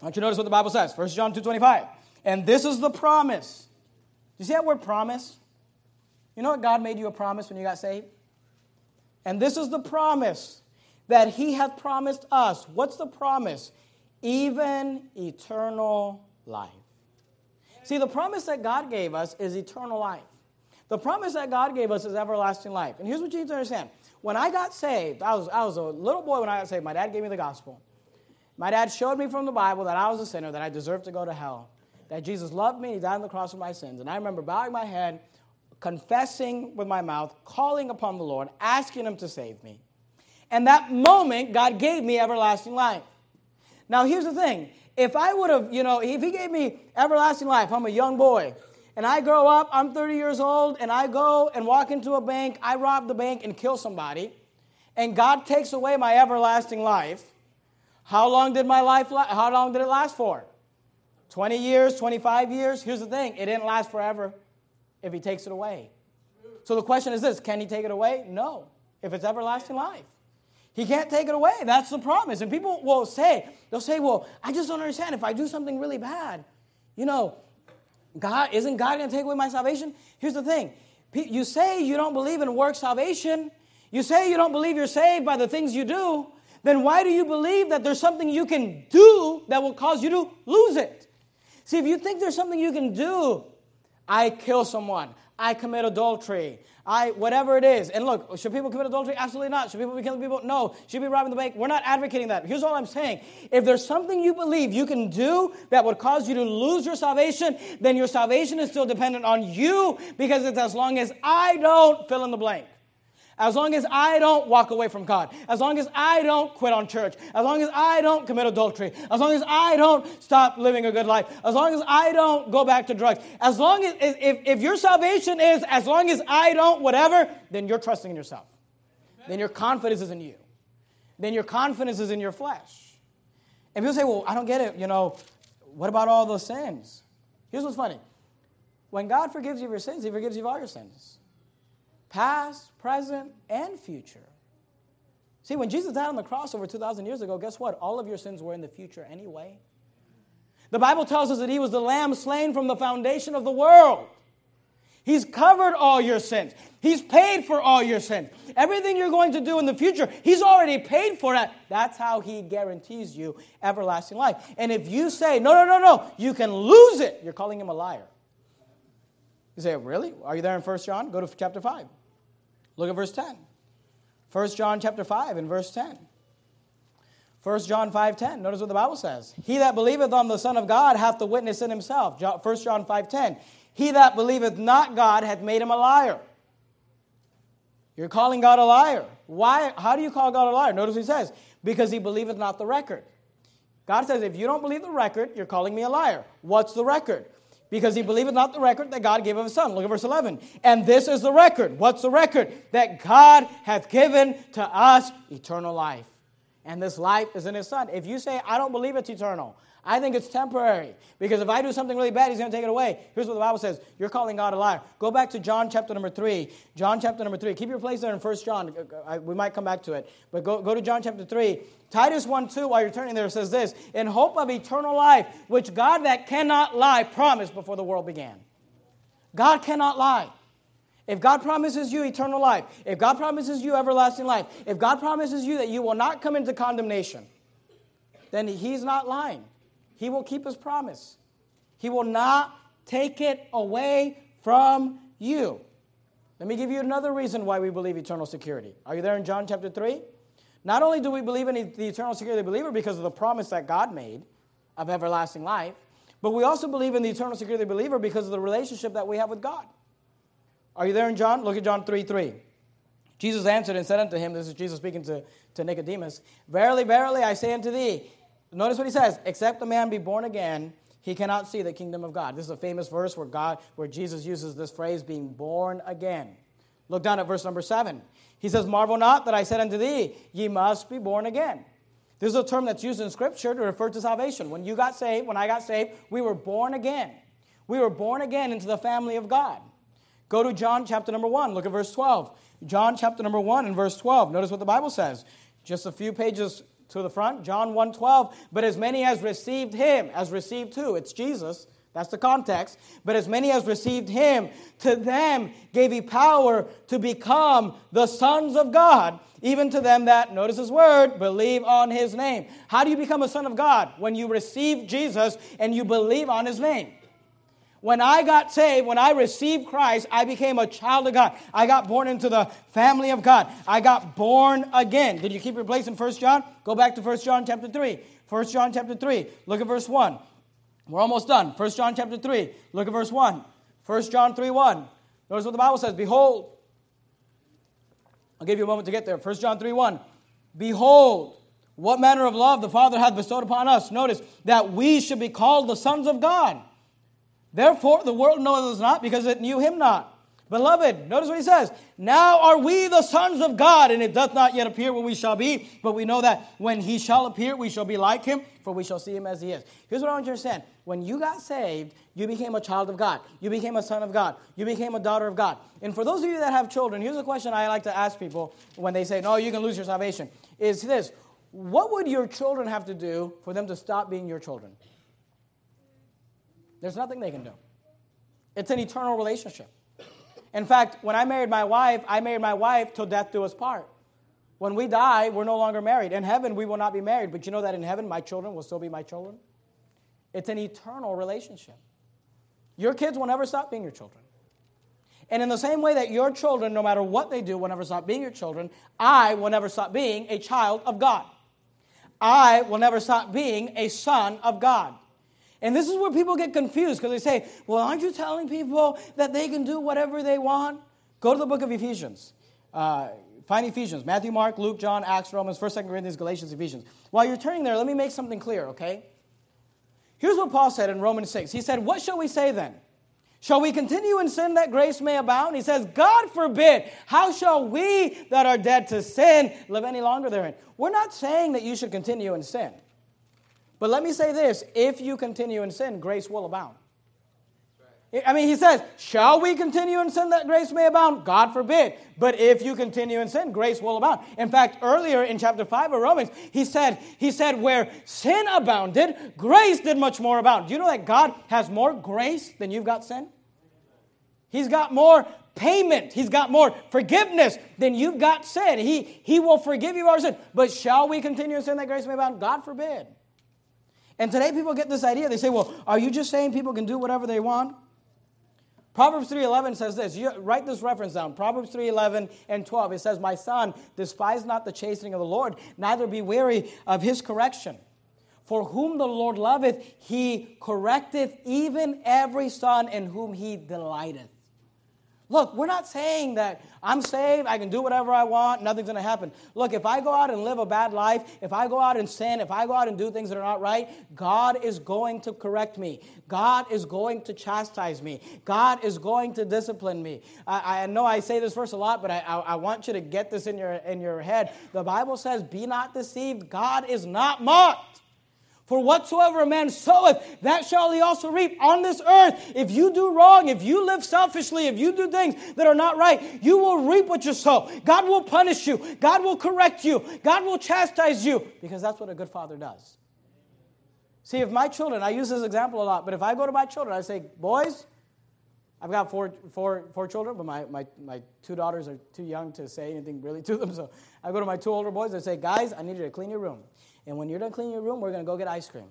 I want you to notice what the Bible says. 1 John 2.25. And this is the promise. Do you see that word promise? You know what God made you a promise when you got saved? And this is the promise that he hath promised us. What's the promise? Even eternal life. See, the promise that God gave us is eternal life. The promise that God gave us is everlasting life. And here's what you need to understand. When I got saved, I was, I was a little boy when I got saved. My dad gave me the gospel. My dad showed me from the Bible that I was a sinner, that I deserved to go to hell, that Jesus loved me, he died on the cross for my sins. And I remember bowing my head, confessing with my mouth, calling upon the Lord, asking him to save me. And that moment, God gave me everlasting life. Now, here's the thing. If I would have, you know, if he gave me everlasting life, I'm a young boy, and I grow up, I'm 30 years old, and I go and walk into a bank, I rob the bank and kill somebody, and God takes away my everlasting life, how long did my life la- how long did it last for? 20 years, 25 years? Here's the thing, it didn't last forever if he takes it away. So the question is this, can he take it away? No. If it's everlasting life. He can't take it away. That's the promise. And people will say, they'll say, well, I just don't understand. If I do something really bad, you know, God, isn't God going to take away my salvation? Here's the thing. You say you don't believe in work salvation. You say you don't believe you're saved by the things you do then why do you believe that there's something you can do that will cause you to lose it? See, if you think there's something you can do, I kill someone, I commit adultery, I whatever it is. And look, should people commit adultery? Absolutely not. Should people be killing people? No. Should be robbing the bank? We're not advocating that. Here's all I'm saying. If there's something you believe you can do that would cause you to lose your salvation, then your salvation is still dependent on you because it's as long as I don't fill in the blank. As long as I don't walk away from God, as long as I don't quit on church, as long as I don't commit adultery, as long as I don't stop living a good life, as long as I don't go back to drugs, as long as, if, if your salvation is as long as I don't whatever, then you're trusting in yourself. Then your confidence is in you. Then your confidence is in your flesh. And people say, well, I don't get it. You know, what about all those sins? Here's what's funny. When God forgives you of your sins, He forgives you of all your sins past, present, and future. See, when Jesus died on the cross over 2,000 years ago, guess what? All of your sins were in the future anyway. The Bible tells us that He was the Lamb slain from the foundation of the world. He's covered all your sins. He's paid for all your sins. Everything you're going to do in the future, He's already paid for that. That's how He guarantees you everlasting life. And if you say, no, no, no, no, you can lose it, you're calling Him a liar. You say, really? Are you there in 1 John? Go to chapter 5. Look at verse 10. 1 John chapter 5 and verse 10. 1 John 5:10. Notice what the Bible says. He that believeth on the Son of God hath the witness in himself. 1 John 5:10. He that believeth not God hath made him a liar. You're calling God a liar. Why? How do you call God a liar? Notice he says, because he believeth not the record. God says, if you don't believe the record, you're calling me a liar. What's the record? Because he believeth not the record that God gave of his son. Look at verse 11. And this is the record. What's the record? That God hath given to us eternal life. And this life is in his son. If you say, I don't believe it's eternal, I think it's temporary. Because if I do something really bad, he's going to take it away. Here's what the Bible says You're calling God a liar. Go back to John chapter number 3. John chapter number 3. Keep your place there in 1 John. Uh, uh, we might come back to it. But go, go to John chapter 3. Titus 1 2, while you're turning there, says this In hope of eternal life, which God that cannot lie promised before the world began. God cannot lie. If God promises you eternal life, if God promises you everlasting life, if God promises you that you will not come into condemnation, then He's not lying. He will keep his promise. He will not take it away from you. Let me give you another reason why we believe eternal security. Are you there in John chapter 3? Not only do we believe in the eternal security of the believer because of the promise that God made of everlasting life, but we also believe in the eternal security of the believer because of the relationship that we have with God. Are you there in John? Look at John 3 3. Jesus answered and said unto him, This is Jesus speaking to, to Nicodemus, Verily, verily, I say unto thee, Notice what he says, except a man be born again, he cannot see the kingdom of God. This is a famous verse where God, where Jesus uses this phrase, being born again. Look down at verse number seven. He says, Marvel not that I said unto thee, ye must be born again. This is a term that's used in Scripture to refer to salvation. When you got saved, when I got saved, we were born again. We were born again into the family of God. Go to John chapter number 1. Look at verse 12. John chapter number 1 and verse 12. Notice what the Bible says. Just a few pages to the front, John 1:12, but as many as received him, as received who? It's Jesus. That's the context. But as many as received him, to them gave he power to become the sons of God, even to them that, notice his word, believe on his name. How do you become a son of God? When you receive Jesus and you believe on his name. When I got saved, when I received Christ, I became a child of God. I got born into the family of God. I got born again. Did you keep your place in 1 John? Go back to 1 John chapter 3. 1 John chapter 3. Look at verse 1. We're almost done. 1 John chapter 3. Look at verse 1. 1 John 3 1. Notice what the Bible says. Behold, I'll give you a moment to get there. 1 John 3 1. Behold, what manner of love the Father hath bestowed upon us. Notice that we should be called the sons of God. Therefore, the world knoweth us not because it knew him not. Beloved, notice what he says. Now are we the sons of God, and it doth not yet appear what we shall be, but we know that when he shall appear, we shall be like him, for we shall see him as he is. Here's what I want you to understand. When you got saved, you became a child of God. You became a son of God. You became a daughter of God. And for those of you that have children, here's a question I like to ask people when they say, No, you can lose your salvation. Is this what would your children have to do for them to stop being your children? There's nothing they can do. It's an eternal relationship. In fact, when I married my wife, I married my wife till death do us part. When we die, we're no longer married. In heaven, we will not be married. But you know that in heaven, my children will still be my children? it's an eternal relationship. Your kids will never stop being your children. And in the same way that your children, no matter what they do, will never stop being your children, I will never stop being a child of God. I will never stop being a son of God. And this is where people get confused because they say, well, aren't you telling people that they can do whatever they want? Go to the book of Ephesians. Uh, find Ephesians Matthew, Mark, Luke, John, Acts, Romans, 1st, 2nd Corinthians, Galatians, Ephesians. While you're turning there, let me make something clear, okay? Here's what Paul said in Romans 6. He said, What shall we say then? Shall we continue in sin that grace may abound? He says, God forbid. How shall we that are dead to sin live any longer therein? We're not saying that you should continue in sin. But let me say this if you continue in sin, grace will abound. I mean, he says, Shall we continue in sin that grace may abound? God forbid. But if you continue in sin, grace will abound. In fact, earlier in chapter 5 of Romans, he said, he said, Where sin abounded, grace did much more abound. Do you know that God has more grace than you've got sin? He's got more payment. He's got more forgiveness than you've got sin. He, he will forgive you our sin. But shall we continue in sin that grace may abound? God forbid. And today people get this idea. They say, well, are you just saying people can do whatever they want? Proverbs 3:11 says this. You write this reference down. Proverbs 3:11 and 12. It says, "My son, despise not the chastening of the Lord, neither be weary of his correction. For whom the Lord loveth, he correcteth even every son in whom he delighteth." Look, we're not saying that I'm saved, I can do whatever I want, nothing's going to happen. Look, if I go out and live a bad life, if I go out and sin, if I go out and do things that are not right, God is going to correct me. God is going to chastise me. God is going to discipline me. I, I know I say this verse a lot, but I, I, I want you to get this in your, in your head. The Bible says, Be not deceived, God is not mocked. For whatsoever a man soweth, that shall he also reap on this earth. If you do wrong, if you live selfishly, if you do things that are not right, you will reap what you sow. God will punish you. God will correct you. God will chastise you because that's what a good father does. See, if my children, I use this example a lot, but if I go to my children, I say, boys, I've got four, four, four children, but my, my, my two daughters are too young to say anything really to them. So I go to my two older boys, I say, guys, I need you to clean your room. And when you're done cleaning your room, we're going to go get ice cream.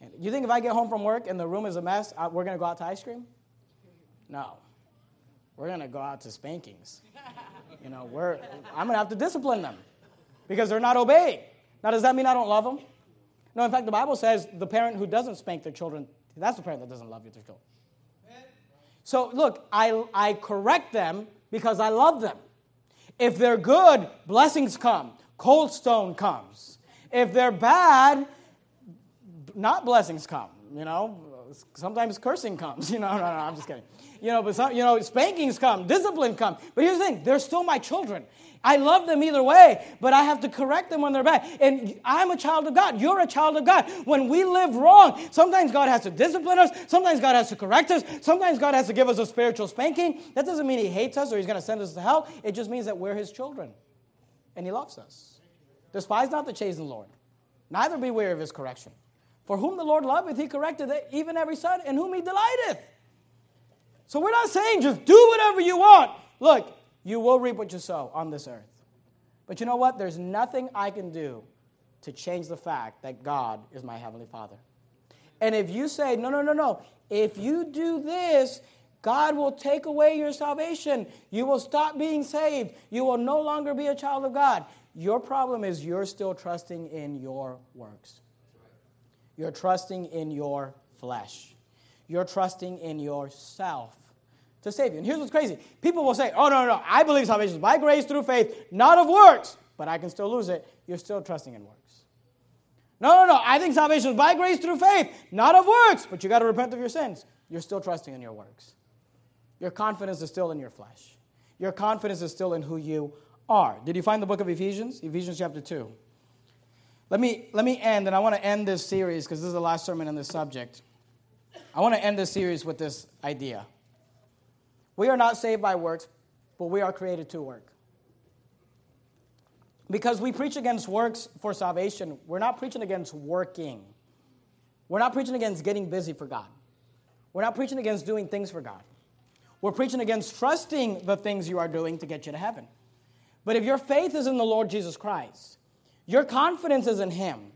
And you think if I get home from work and the room is a mess, I, we're going to go out to ice cream? No. We're going to go out to spankings. <laughs> You know, we're, I'm going to have to discipline them because they're not obeying. Now, does that mean I don't love them? No, in fact, the Bible says the parent who doesn't spank their children, that's the parent that doesn't love their children. So, look, I, I correct them because I love them. If they're good, blessings come, cold stone comes. If they're bad, not blessings come, you know. Sometimes cursing comes, <laughs> you know. No, no, I'm just kidding. You know, but some, you know, spankings come, discipline come. But here's the thing: they're still my children. I love them either way, but I have to correct them when they're bad. And I'm a child of God. You're a child of God. When we live wrong, sometimes God has to discipline us. Sometimes God has to correct us. Sometimes God has to give us a spiritual spanking. That doesn't mean He hates us or He's going to send us to hell. It just means that we're His children, and He loves us. Despise not the chastened Lord, neither be weary of his correction. For whom the Lord loveth, he correcteth even every son in whom he delighteth. So we're not saying just do whatever you want. Look, you will reap what you sow on this earth. But you know what? There's nothing I can do to change the fact that God is my heavenly Father. And if you say, no, no, no, no, if you do this, God will take away your salvation. You will stop being saved. You will no longer be a child of God. Your problem is you're still trusting in your works. You're trusting in your flesh. You're trusting in yourself to save you. And here's what's crazy people will say, oh, no, no, no, I believe salvation is by grace through faith, not of works, but I can still lose it. You're still trusting in works. No, no, no, I think salvation is by grace through faith, not of works, but you got to repent of your sins. You're still trusting in your works. Your confidence is still in your flesh. Your confidence is still in who you are. Did you find the book of Ephesians? Ephesians chapter 2. Let me, let me end, and I want to end this series because this is the last sermon on this subject. I want to end this series with this idea. We are not saved by works, but we are created to work. Because we preach against works for salvation, we're not preaching against working. We're not preaching against getting busy for God. We're not preaching against doing things for God. We're preaching against trusting the things you are doing to get you to heaven. But if your faith is in the Lord Jesus Christ, your confidence is in Him,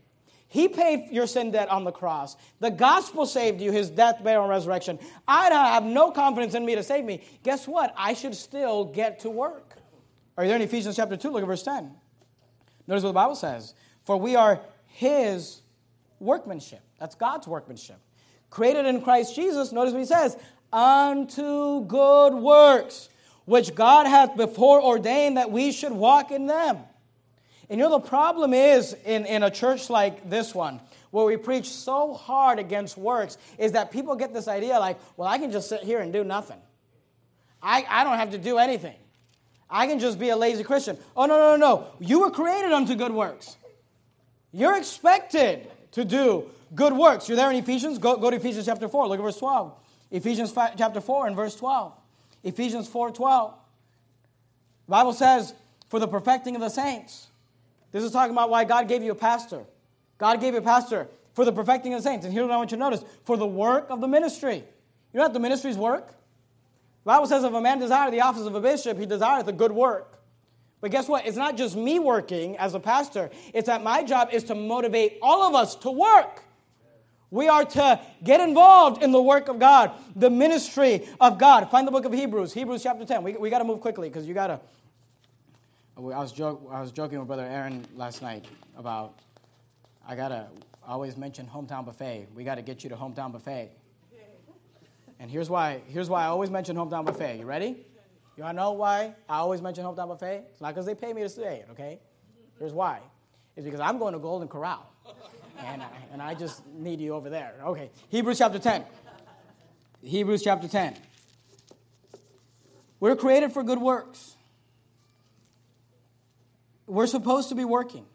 He paid your sin debt on the cross. The gospel saved you, his death, burial, and resurrection. I have no confidence in me to save me. Guess what? I should still get to work. Are you there in Ephesians chapter 2? Look at verse 10. Notice what the Bible says. For we are his workmanship. That's God's workmanship. Created in Christ Jesus, notice what he says, unto good works, which God hath before ordained that we should walk in them. And you know, the problem is in, in a church like this one, where we preach so hard against works, is that people get this idea like, well, I can just sit here and do nothing. I, I don't have to do anything. I can just be a lazy Christian. Oh, no, no, no, no. You were created unto good works. You're expected to do good works. You're there in Ephesians? Go, go to Ephesians chapter 4. Look at verse 12. Ephesians 5, chapter 4 and verse 12. Ephesians 4 12. The Bible says, for the perfecting of the saints. This is talking about why God gave you a pastor. God gave you a pastor for the perfecting of the saints. And here's what I want you to notice for the work of the ministry. You know what the ministry's work? The Bible says if a man desire the office of a bishop, he desireth a good work. But guess what? It's not just me working as a pastor, it's that my job is to motivate all of us to work. We are to get involved in the work of God, the ministry of God. Find the book of Hebrews, Hebrews chapter 10. We, we got to move quickly because you got oh, to. I was, I was joking with Brother Aaron last night about I got to always mention Hometown Buffet. We got to get you to Hometown Buffet. And here's why, here's why I always mention Hometown Buffet. You ready? You want to know why I always mention Hometown Buffet? It's not because they pay me to say it, okay? Here's why. It's because I'm going to Golden Corral. And I, and I just need you over there. Okay. Hebrews chapter 10. Hebrews chapter 10. We're created for good works. We're supposed to be working.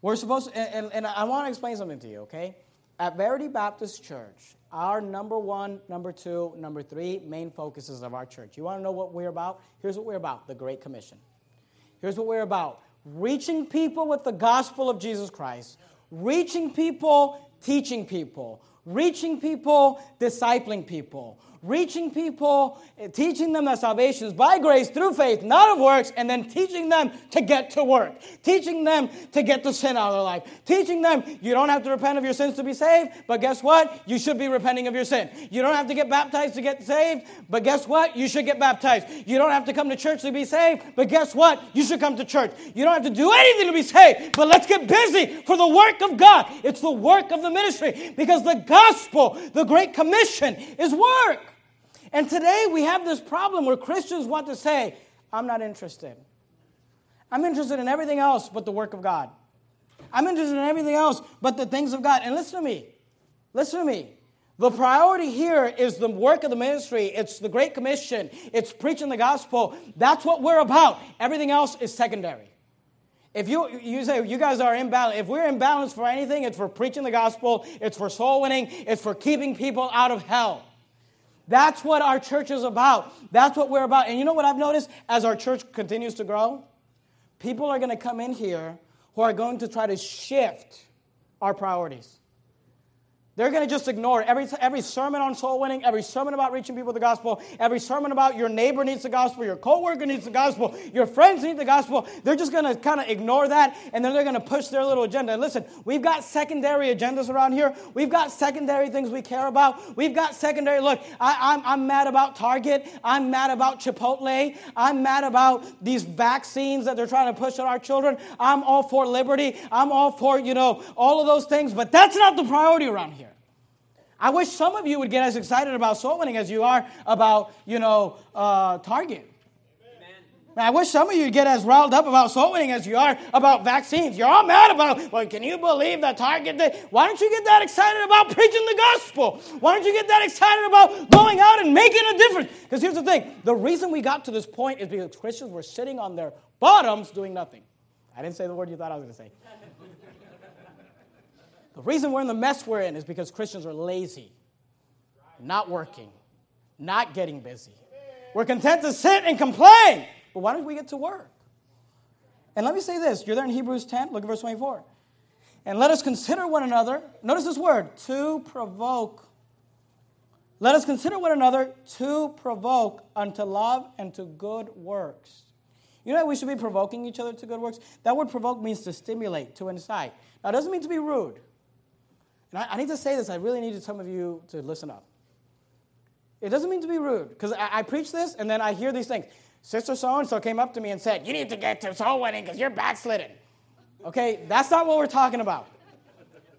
We're supposed to, and, and, I want to explain something to you, okay? At Verity Baptist Church, our number one, number two, number three main focuses of our church. You want to know what we're about? Here's what we're about the Great Commission. Here's what we're about reaching people with the gospel of Jesus Christ, reaching people, teaching people, reaching people, discipling people, reaching people, eh, teaching them that salvation is by grace through faith, not of works, and then teaching them to get to work, teaching them to get the sin out of their life, teaching them you don't have to repent of your sins to be saved, but guess what? You should be repenting of your sin. You don't have to get baptized to get saved, but guess what? You should get baptized. You don't have to come to church to be saved, but guess what? You should come to church. You don't have to do anything to be saved, but let's get busy for the work of God. It's the work of the ministry because the gospel, the Great Commission, is work. And today we have this problem where Christians want to say, I'm not interested. I'm interested in everything else but the work of God. I'm interested in everything else but the things of God. And listen to me. Listen to me. The priority here is the work of the ministry. It's the Great Commission. It's preaching the gospel. That's what we're about. Everything else is secondary. If you, you say you guys are in balance, if we're in balance for anything, it's for preaching the gospel, it's for soul winning, it's for keeping people out of hell. That's what our church is about. That's what we're about. And you know what I've noticed as our church continues to grow? People are going to come in here who are going to try to shift our priorities. They're going to just ignore every, every sermon on soul winning, every sermon about reaching people with the gospel, every sermon about your neighbor needs the gospel, your coworker needs the gospel, your friends need the gospel. They're just going to kind of ignore that and then they're going to push their little agenda. And listen, we've got secondary agendas around here. We've got secondary things we care about. We've got secondary, look, I, I'm, I'm mad about Target. I'm mad about Chipotle. I'm mad about these vaccines that they're trying to push on our children. I'm all for liberty. I'm all for, you know, all of those things, but that's not the priority around here. I wish some of you would get as excited about soul winning as you are about, you know, uh, Target. I wish some of you would get as riled up about soul winning as you are about vaccines. You're all mad about, well, can you believe that Target did? Why don't you get that excited about preaching the gospel? Why don't you get that excited about going out and making a difference? Because here's the thing the reason we got to this point is because Christians were sitting on their bottoms doing nothing. I didn't say the word you thought I was going to say. The reason we're in the mess we're in is because Christians are lazy, not working, not getting busy. We're content to sit and complain, but why don't we get to work? And let me say this you're there in Hebrews 10, look at verse 24. And let us consider one another, notice this word, to provoke. Let us consider one another to provoke unto love and to good works. You know we should be provoking each other to good works? That word provoke means to stimulate, to incite. Now, it doesn't mean to be rude. And I, I need to say this, I really need some of you to listen up. It doesn't mean to be rude, because I, I preach this and then I hear these things. Sister so and so came up to me and said, You need to get to soul winning because you're backslidden. Okay, that's not what we're talking about.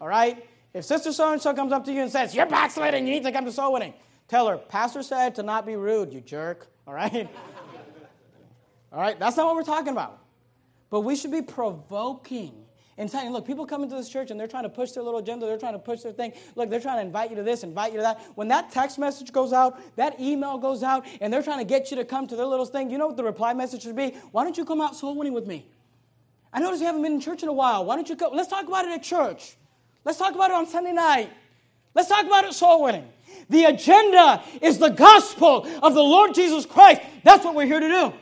All right? If Sister so and so comes up to you and says, You're backsliding, you need to come to soul winning, tell her, Pastor said to not be rude, you jerk. All right? <laughs> All right? That's not what we're talking about. But we should be provoking and saying, look, people come into this church and they're trying to push their little agenda, they're trying to push their thing. Look, they're trying to invite you to this, invite you to that. When that text message goes out, that email goes out, and they're trying to get you to come to their little thing, you know what the reply message should be? Why don't you come out soul winning with me? I notice you haven't been in church in a while. Why don't you come? Let's talk about it at church. Let's talk about it on Sunday night. Let's talk about it soul winning. The agenda is the gospel of the Lord Jesus Christ. That's what we're here to do.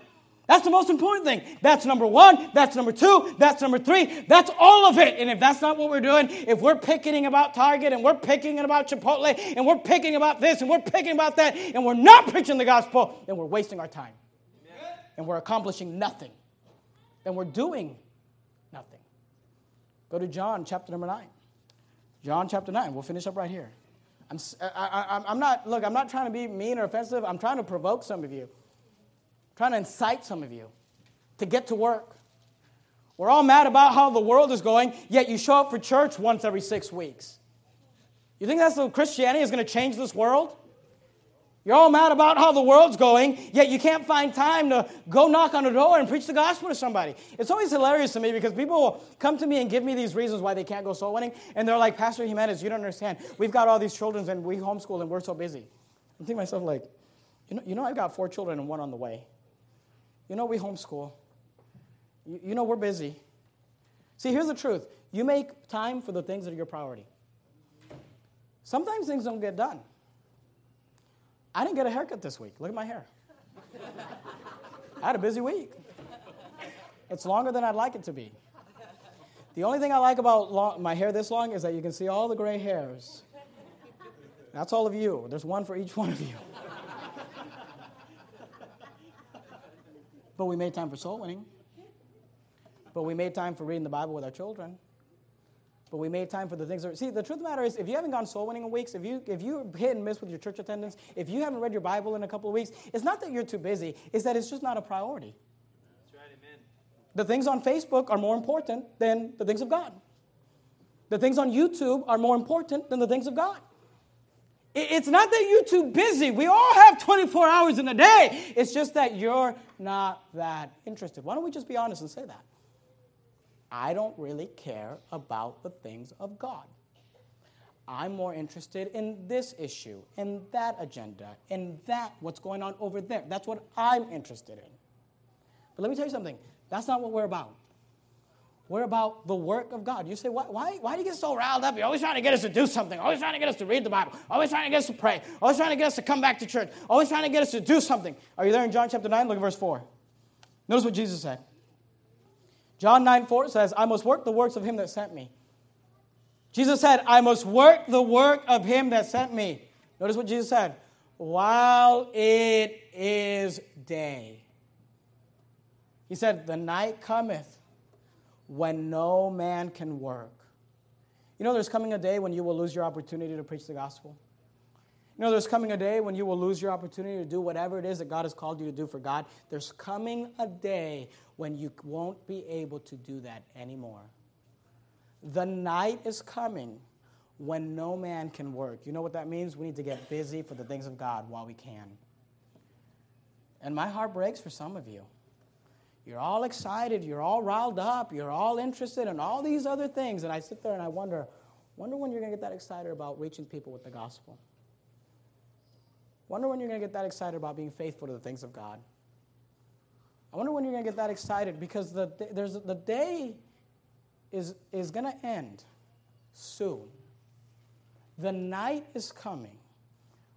That's the most important thing. That's number one. That's number two. That's number three. That's all of it. And if that's not what we're doing, if we're picketing about Target and we're picking about Chipotle and we're picking about this and we're picking about that and we're not preaching the gospel, then we're wasting our time. Amen. And we're accomplishing nothing. And we're doing nothing. Go to John chapter number nine. John chapter 9. We'll finish up right here. I'm, I, am not, look, I'm not trying to be mean or offensive. I'm trying to provoke some of you trying to incite some of you to get to work. We're all mad about how the world is going, yet you show up for church once every six weeks. You think that's the Christianity is going to change this world? You're all mad about how the world's going, yet you can't find time to go knock on a door and preach the gospel to somebody. It's always hilarious to me because people will come to me and give me these reasons why they can't go soul winning, and they're like, Pastor Jimenez, you don't understand. We've got all these children and we homeschool and we're so busy. I'm thinking myself, like, you know, you know I've got four children and one on the way. You know, we homeschool. You, you know, we're busy. See, here's the truth you make time for the things that are your priority. Sometimes things don't get done. I didn't get a haircut this week. Look at my hair. I had a busy week. It's longer than I'd like it to be. The only thing I like about long, my hair this long is that you can see all the gray hairs. That's all of you. There's one for each one of you. But we made time for soul winning. But we made time for reading the Bible with our children. But we made time for the things that see the truth of the matter is if you haven't gone soul winning in weeks, if you if you hit and miss with your church attendance, if you haven't read your Bible in a couple of weeks, it's not that you're too busy, it's that it's just not a priority. That's right, amen. The things on Facebook are more important than the things of God. The things on YouTube are more important than the things of God. It's not that you're too busy. We all have 24 hours in a day. It's just that you're not that interested. Why don't we just be honest and say that? I don't really care about the things of God. I'm more interested in this issue, in that agenda, in that, what's going on over there. That's what I'm interested in. But let me tell you something that's not what we're about. We're about the work of God. You say, why, why, why do you get so riled up? You're always trying to get us to do something, always trying to get us to read the Bible, always trying to get us to pray, always trying to get us to come back to church, always trying to get us to do something. Are you there in John chapter 9? Look at verse 4. Notice what Jesus said. John 9 4 says, I must work the works of him that sent me. Jesus said, I must work the work of him that sent me. Notice what Jesus said. While it is day. He said, The night cometh when no man can work. You know, there's coming a day when you will lose your opportunity to preach the gospel. You know, there's coming a day when you will lose your opportunity to do whatever it is that God has called you to do for God. There's coming a day when you won't be able to do that anymore. The night is coming when no man can work. You know what that means? We need to get busy for the things of God while we can. And my heart breaks for some of you. You're all excited, you're all riled up, you're all interested in all these other things. And I sit there and I wonder, wonder when you're going to get that excited about reaching people with the gospel. Wonder when you're going to get that excited about being faithful to the things of God. I wonder when you're going to get that excited because the, there's, the day is, is going to end soon. The night is coming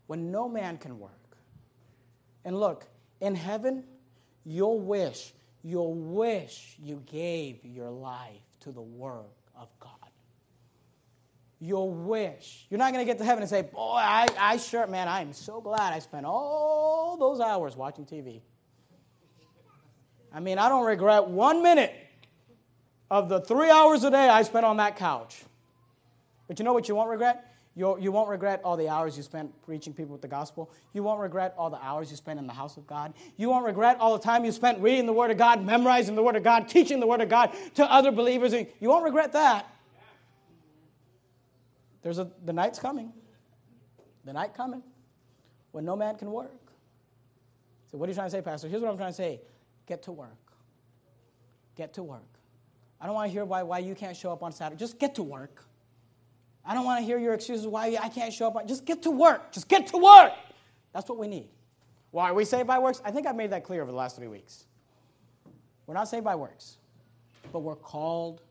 when no man can work. And look, in heaven, you'll wish You'll wish you gave your life to the work of God. You'll wish. You're not going to get to heaven and say, Boy, I, I sure, man, I am so glad I spent all those hours watching TV. I mean, I don't regret one minute of the three hours a day I spent on that couch. But you know what you won't regret? You'll, you won't regret all the hours you spent preaching people with the gospel. You won't regret all the hours you spent in the house of God. You won't regret all the time you spent reading the Word of God, memorizing the Word of God, teaching the Word of God to other believers. You won't regret that. There's a, the night's coming. The night coming when no man can work. So, what are you trying to say, Pastor? Here's what I'm trying to say get to work. Get to work. I don't want to hear why, why you can't show up on Saturday. Just get to work. I don't want to hear your excuses why I can't show up. Just get to work. Just get to work. That's what we need. Why are we saved by works? I think I've made that clear over the last three weeks. We're not saved by works, but we're called